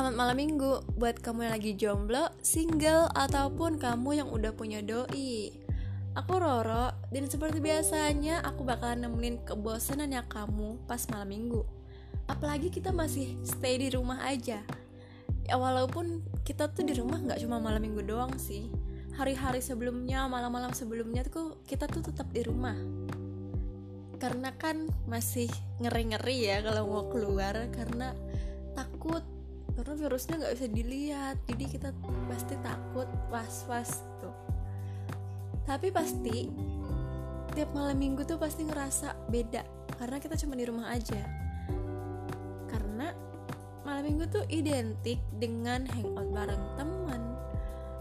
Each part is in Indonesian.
selamat malam minggu buat kamu yang lagi jomblo, single, ataupun kamu yang udah punya doi. Aku Roro, dan seperti biasanya aku bakalan nemenin kebosanannya kamu pas malam minggu. Apalagi kita masih stay di rumah aja. Ya walaupun kita tuh di rumah nggak cuma malam minggu doang sih. Hari-hari sebelumnya, malam-malam sebelumnya tuh kita tuh tetap di rumah. Karena kan masih ngeri-ngeri ya kalau mau keluar karena takut karena virusnya nggak bisa dilihat jadi kita pasti takut was was tuh. Tapi pasti tiap malam minggu tuh pasti ngerasa beda karena kita cuma di rumah aja. Karena malam minggu tuh identik dengan hangout bareng teman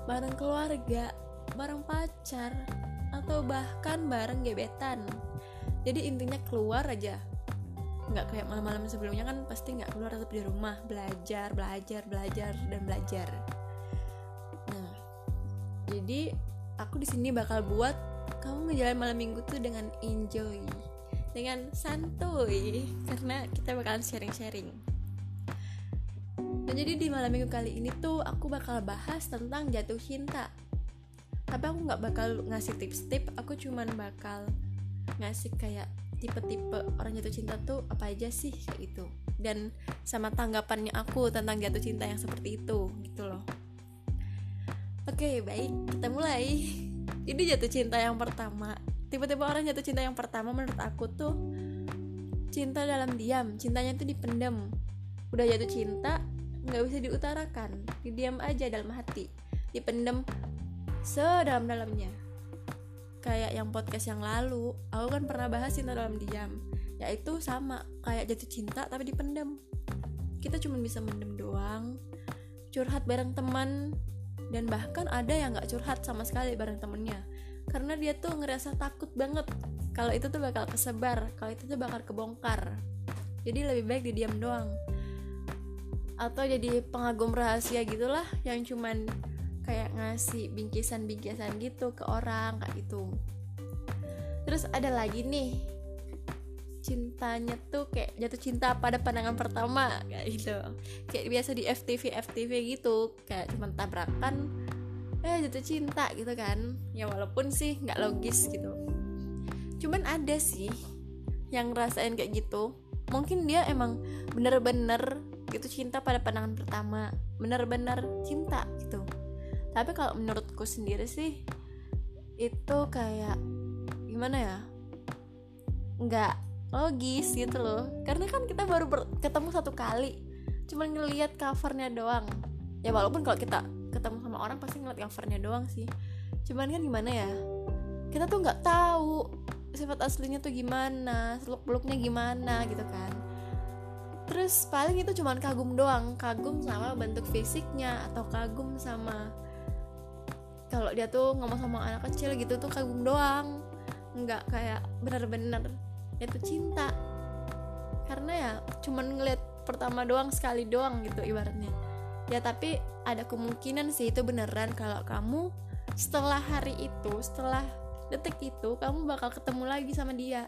bareng keluarga bareng pacar atau bahkan bareng gebetan. Jadi intinya keluar aja nggak kayak malam-malam sebelumnya kan pasti nggak keluar tetap di rumah belajar belajar belajar dan belajar. Nah jadi aku di sini bakal buat kamu ngejalan malam minggu tuh dengan enjoy dengan santuy karena kita bakalan sharing-sharing. Dan jadi di malam minggu kali ini tuh aku bakal bahas tentang jatuh cinta. Tapi aku nggak bakal ngasih tips-tips aku cuman bakal ngasih kayak tipe-tipe orang jatuh cinta tuh apa aja sih kayak gitu. Dan sama tanggapannya aku tentang jatuh cinta yang seperti itu gitu loh. Oke baik kita mulai. Jadi jatuh cinta yang pertama. Tipe-tipe orang jatuh cinta yang pertama menurut aku tuh cinta dalam diam. Cintanya tuh dipendam. Udah jatuh cinta nggak bisa diutarakan. Didiam aja dalam hati. Dipendam sedalam-dalamnya kayak yang podcast yang lalu aku kan pernah bahas cinta dalam diam. Yaitu sama kayak jatuh cinta tapi dipendam kita cuma bisa mendem doang curhat bareng teman dan bahkan ada yang nggak curhat sama sekali bareng temennya. Karena dia tuh ngerasa takut banget kalau itu tuh bakal kesebar kalau itu tuh bakal kebongkar. Jadi lebih baik didiam doang. Atau jadi pengagum rahasia gitulah yang cuman kayak ngasih bingkisan-bingkisan gitu ke orang kayak gitu. Terus ada lagi nih cintanya tuh kayak jatuh cinta pada pandangan pertama kayak gitu. Kayak biasa di FTV FTV gitu kayak cuma tabrakan eh jatuh cinta gitu kan. Ya walaupun sih nggak logis gitu. Cuman ada sih yang ngerasain kayak gitu. Mungkin dia emang bener-bener gitu cinta pada pandangan pertama. Bener-bener cinta gitu tapi kalau menurutku sendiri sih itu kayak gimana ya nggak logis gitu loh. Karena kan kita baru ketemu satu kali cuma ngelihat covernya doang. Ya walaupun kalau kita ketemu sama orang pasti ngeliat covernya doang sih. Cuman kan gimana ya kita tuh nggak tahu sifat aslinya tuh gimana seluk beluknya gimana gitu kan. Terus paling itu cuman kagum doang. Kagum sama bentuk fisiknya atau kagum sama kalau dia tuh ngomong sama anak kecil gitu tuh kagum doang. Nggak kayak bener-bener itu cinta. Karena ya cuman ngeliat pertama doang sekali doang gitu ibaratnya. Ya tapi ada kemungkinan sih itu beneran kalau kamu setelah hari itu setelah detik itu kamu bakal ketemu lagi sama dia.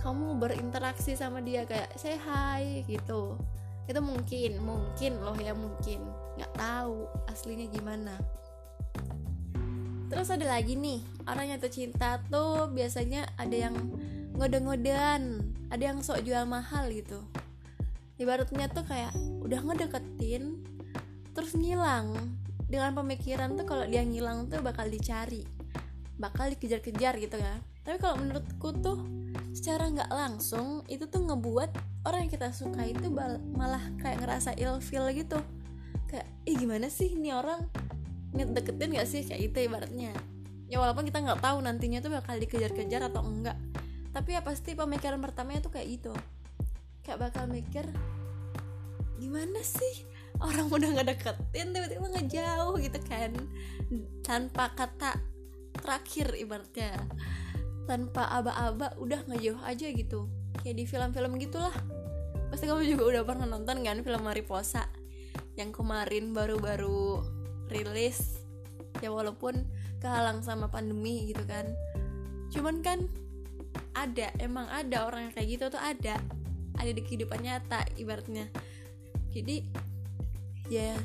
Kamu berinteraksi sama dia kayak say hi gitu. Itu mungkin mungkin loh ya mungkin. Nggak tahu aslinya gimana terus ada lagi nih orang yang cinta tuh biasanya ada yang ngode-ngodean ada yang sok jual mahal gitu. Ibaratnya tuh kayak udah ngedeketin terus ngilang. Dengan pemikiran tuh kalau dia ngilang tuh bakal dicari bakal dikejar-kejar gitu ya. Tapi kalau menurutku tuh secara nggak langsung itu tuh ngebuat orang yang kita suka itu malah kayak ngerasa ilfeel gitu. Kayak ih gimana sih ini orang niat deketin gak sih? Kayak gitu ibaratnya. Ya walaupun kita nggak tahu nantinya tuh bakal dikejar-kejar atau enggak. Tapi ya pasti pemikiran pertamanya tuh kayak gitu. Kayak bakal mikir gimana sih? Orang udah nggak deketin tiba-tiba ngejauh gitu kan. Tanpa kata terakhir ibaratnya. Tanpa aba-aba udah ngejauh aja gitu. Kayak di film-film gitulah. Pasti kamu juga udah pernah nonton kan film Mariposa? Yang kemarin baru-baru rilis. Ya walaupun kehalang sama pandemi gitu kan. Cuman kan ada emang ada orang yang kayak gitu tuh ada. Ada di kehidupan nyata ibaratnya. Jadi ya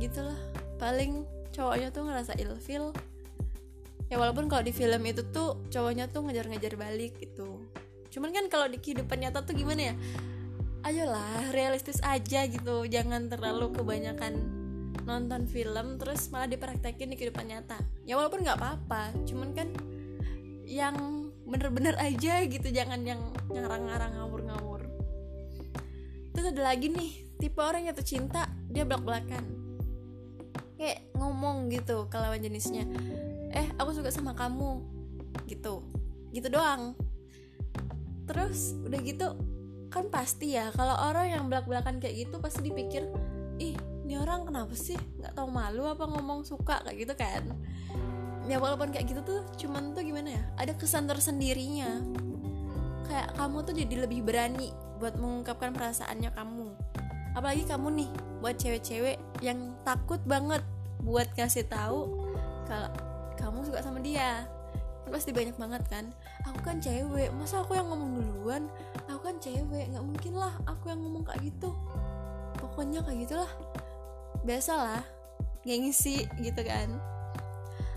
gitulah. Paling cowoknya tuh ngerasa ilfil. Ya walaupun kalau di film itu tuh cowoknya tuh ngejar-ngejar balik gitu. Cuman kan kalau di kehidupan nyata tuh gimana ya? Ayolah realistis aja gitu. Jangan terlalu kebanyakan nonton film terus malah dipraktekin di kehidupan nyata. Ya walaupun nggak apa-apa cuman kan yang bener-bener aja gitu jangan yang ngarang-ngarang ngawur-ngawur. Terus ada lagi nih tipe orang yang tuh cinta dia belak-belakan. Kayak ngomong gitu ke lawan jenisnya. Eh aku suka sama kamu gitu. Gitu doang. Terus udah gitu kan pasti ya kalau orang yang belak belakan kayak gitu pasti dipikir ih ini orang kenapa sih? Nggak tahu malu apa ngomong suka? Kayak gitu kan. Ya walaupun kayak gitu tuh cuman tuh gimana ya ada kesan tersendirinya. Kayak kamu tuh jadi lebih berani buat mengungkapkan perasaannya kamu. Apalagi kamu nih buat cewek-cewek yang takut banget buat kasih tahu kalau kamu suka sama dia. Kan pasti banyak banget kan. Aku kan cewek masa aku yang ngomong duluan? Aku kan cewek nggak mungkin lah aku yang ngomong kayak gitu. Pokoknya kayak gitulah biasalah gengsi gitu kan.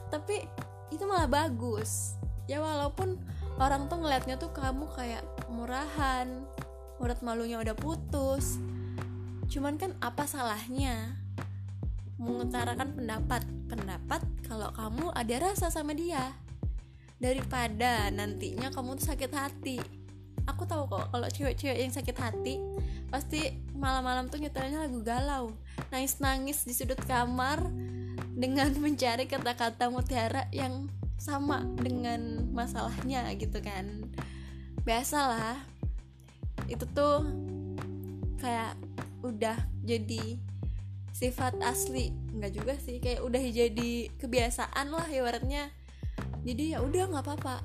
Tapi itu malah bagus. Ya walaupun orang tuh ngeliatnya tuh kamu kayak murahan urat malunya udah putus. Cuman kan apa salahnya mengutarakan pendapat? Pendapat kalau kamu ada rasa sama dia. Daripada nantinya kamu tuh sakit hati. Aku tahu kok kalau cewek-cewek yang sakit hati pasti malam-malam tuh nyetelnya lagu galau. Nangis-nangis di sudut kamar dengan mencari kata-kata mutiara yang sama dengan masalahnya gitu kan. Biasalah itu tuh kayak udah jadi sifat asli. Nggak juga sih kayak udah jadi kebiasaan lah ibaratnya. Jadi ya udah nggak apa-apa.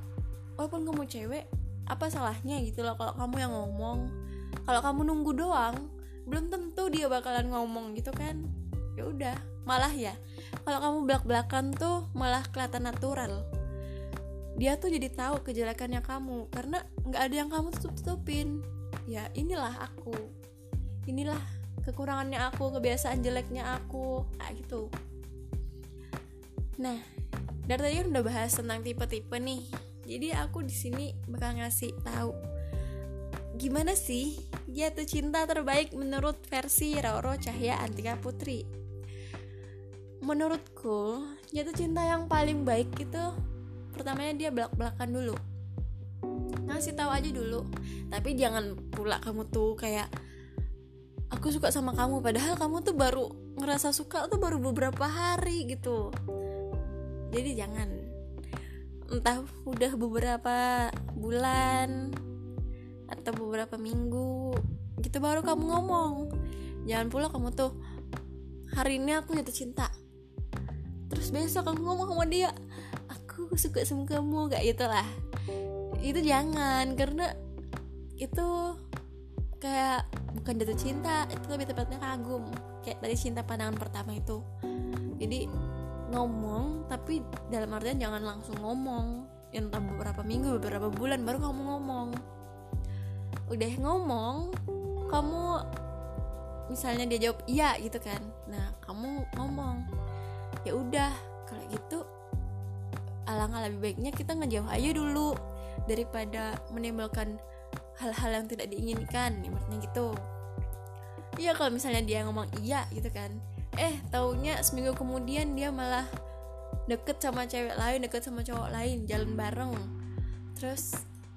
Walaupun kamu cewek apa salahnya gitu loh kalau kamu yang ngomong kalau kamu nunggu doang belum tentu dia bakalan ngomong gitu kan. Ya udah malah ya. Kalau kamu belak belakan tuh malah kelihatan natural. Dia tuh jadi tahu kejelekannya kamu karena nggak ada yang kamu tutup tutupin ya inilah aku. Inilah kekurangannya aku kebiasaan jeleknya aku. Kayak gitu. Nah dari tadi udah bahas tentang tipe-tipe nih. Jadi aku di sini bakal ngasih tahu gimana sih? Jatuh cinta terbaik menurut versi Roro Cahya Antika Putri. Menurutku jatuh cinta yang paling baik itu pertamanya dia belak-belakan dulu. Ngasih tahu aja dulu. Tapi jangan pula kamu tuh kayak aku suka sama kamu. Padahal kamu tuh baru ngerasa suka tuh baru beberapa hari gitu. Jadi jangan. Entah udah beberapa bulan atau beberapa minggu. Gitu baru kamu ngomong. Jangan pula kamu tuh hari ini aku jatuh cinta. Terus besok kamu ngomong sama dia aku suka sama kamu gak gitu lah itu jangan karena itu kayak bukan jatuh cinta itu lebih tepatnya kagum. Kayak tadi cinta pandangan pertama itu. Jadi ngomong tapi dalam artian jangan langsung ngomong. Yang entah beberapa minggu beberapa bulan baru kamu ngomong udah ngomong kamu misalnya dia jawab iya gitu kan. Nah kamu ngomong ya udah kalau gitu alangkah lebih baiknya kita ngejauh aja dulu daripada menimbulkan hal-hal yang tidak diinginkan ibaratnya gitu. Iya kalau misalnya dia ngomong iya gitu kan. Eh taunya seminggu kemudian dia malah deket sama cewek lain deket sama cowok lain jalan bareng. Terus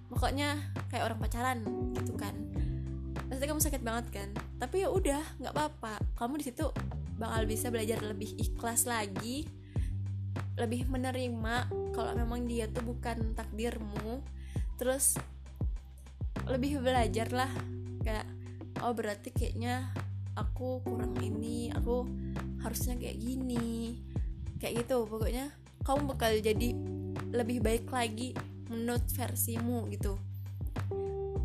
pokoknya kayak orang pacaran gitu kan. Pasti kamu sakit banget kan? Tapi ya udah nggak apa-apa. Kamu di situ bakal bisa belajar lebih ikhlas lagi lebih menerima kalau memang dia tuh bukan takdirmu. Terus lebih belajar lah kayak oh berarti kayaknya aku kurang ini aku harusnya kayak gini. Kayak gitu pokoknya kamu bakal jadi lebih baik lagi menurut versimu gitu.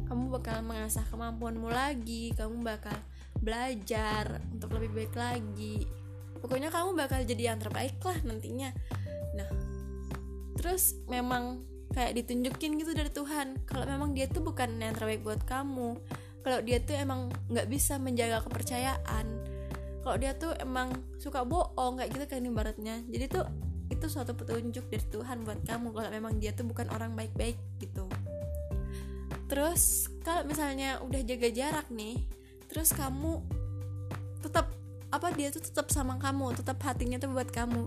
Kamu bakal mengasah kemampuanmu lagi kamu bakal belajar untuk lebih baik lagi. Pokoknya kamu bakal jadi yang terbaik lah nantinya. Nah terus memang kayak ditunjukin gitu dari Tuhan kalau memang dia tuh bukan yang terbaik buat kamu kalau dia tuh emang nggak bisa menjaga kepercayaan kalau dia tuh emang suka bohong kayak gitu kan ibaratnya. Jadi tuh itu suatu petunjuk dari Tuhan buat kamu kalau memang dia tuh bukan orang baik-baik gitu. Terus kalau misalnya udah jaga jarak nih terus kamu tetap apa dia tuh tetap sama kamu tetap hatinya tuh buat kamu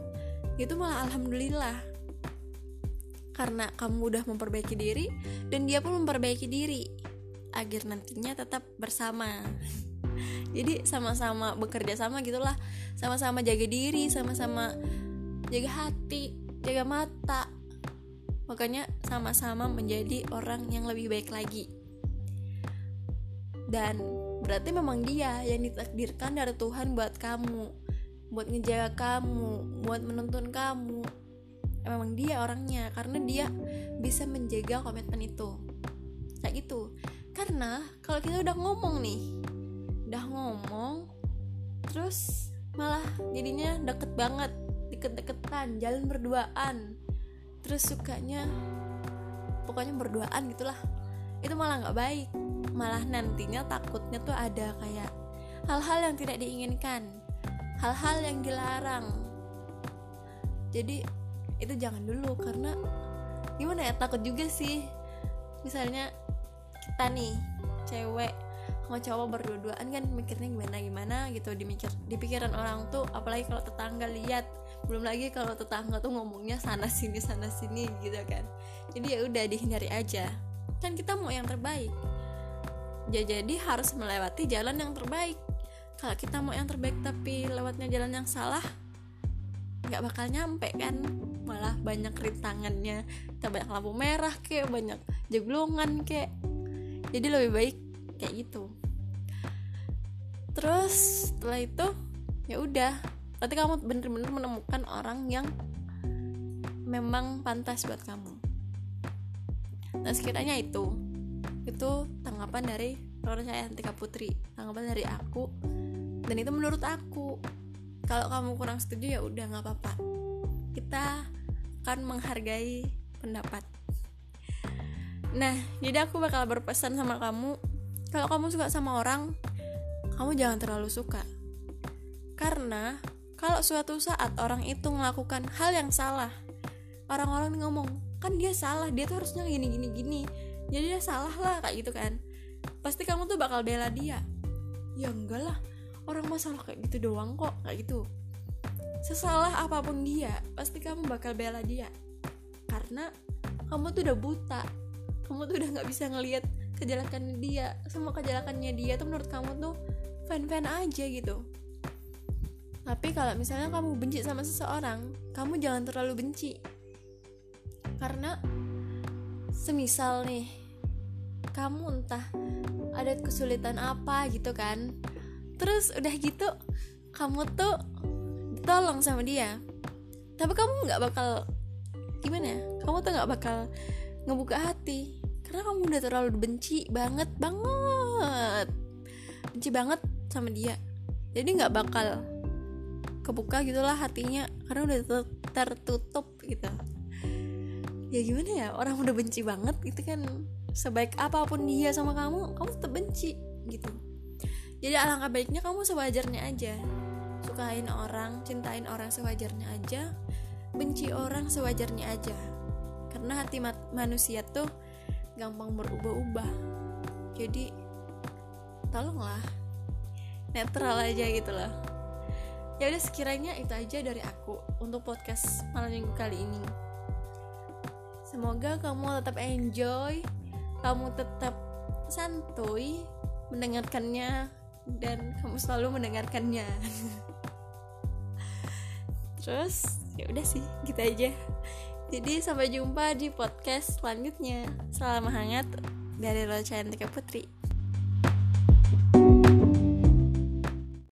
itu malah alhamdulillah. Karena kamu udah memperbaiki diri dan dia pun memperbaiki diri agar nantinya tetap bersama. Jadi sama-sama bekerja sama gitulah sama-sama jaga diri sama-sama jaga hati jaga mata. Makanya sama-sama menjadi orang yang lebih baik lagi. Dan berarti memang dia yang ditakdirkan dari Tuhan buat kamu buat ngejaga kamu buat menuntun kamu. Memang dia orangnya karena dia bisa menjaga komitmen itu. Kayak gitu. Karena kalau kita udah ngomong nih udah ngomong terus malah jadinya deket banget deket-deketan jalan berduaan. Terus sukanya pokoknya berduaan gitulah. Itu malah nggak baik. Malah nantinya takutnya tuh ada kayak hal-hal yang tidak diinginkan. Hal-hal yang dilarang. Jadi itu jangan dulu karena gimana ya takut juga sih. Misalnya kita nih cewek sama cowok berdua-duaan kan mikirnya gimana gimana gitu. Dimikir di pikiran orang tuh apalagi kalau tetangga lihat belum lagi kalau tetangga tuh ngomongnya sana sini sana sini gitu kan. Jadi ya udah dihindari aja. Kan kita mau yang terbaik. Ya jadi harus melewati jalan yang terbaik. Kalau kita mau yang terbaik tapi lewatnya jalan yang salah nggak bakal nyampe kan. Malah banyak rintangannya. Kita banyak lampu merah kayak banyak jeglongan kayak jadi lebih baik kayak gitu. Terus setelah itu ya udah berarti kamu bener-bener menemukan orang yang memang pantas buat kamu. Nah sekiranya itu itu tanggapan dari Roro Cayantika Putri. Tanggapan dari aku dan itu menurut aku. Kalau kamu kurang setuju ya udah nggak apa-apa. Kita akan menghargai pendapat. Nah jadi aku bakal berpesan sama kamu. Kalau kamu suka sama orang kamu jangan terlalu suka. Karena kalau suatu saat orang itu melakukan hal yang salah orang-orang ngomong kan dia salah dia tuh harusnya gini gini gini. Jadi dia salah lah kayak gitu kan. Pasti kamu tuh bakal bela dia. Ya enggak lah orang masalah kayak gitu doang kok kayak gitu. Sesalah apa pun dia pasti kamu bakal bela dia. Karena kamu tuh udah buta. Kamu tuh udah nggak bisa ngelihat kejelekannya dia. Semua kejelekannya dia tuh menurut kamu tuh fan-fan aja gitu tapi kalau misalnya kamu benci sama seseorang kamu jangan terlalu benci. Karena semisal nih kamu entah ada kesulitan apa gitu kan. Terus udah gitu kamu tuh ditolong sama dia. Tapi kamu nggak bakal gimana ya? Kamu tuh nggak bakal ngebuka hati. Karena kamu udah terlalu benci banget banget. Benci banget sama dia. Jadi nggak bakal kebuka gitulah hatinya karena udah tertutup gitu. Ya gimana ya orang udah benci banget gitu kan sebaik apa pun dia sama kamu kamu tetap benci gitu. Jadi alangkah baiknya kamu sewajarnya aja. Sukain orang cintain orang sewajarnya aja benci orang sewajarnya aja. Karena hati manusia tuh gampang berubah-ubah. Jadi tolonglah netral aja gitu loh ya udah sekiranya itu aja dari aku untuk podcast malam minggu kali ini semoga kamu tetap enjoy kamu tetap santuy mendengarkannya dan kamu selalu mendengarkannya terus ya udah sih gitu aja jadi sampai jumpa di podcast selanjutnya. Salam hangat dari Roca Putri.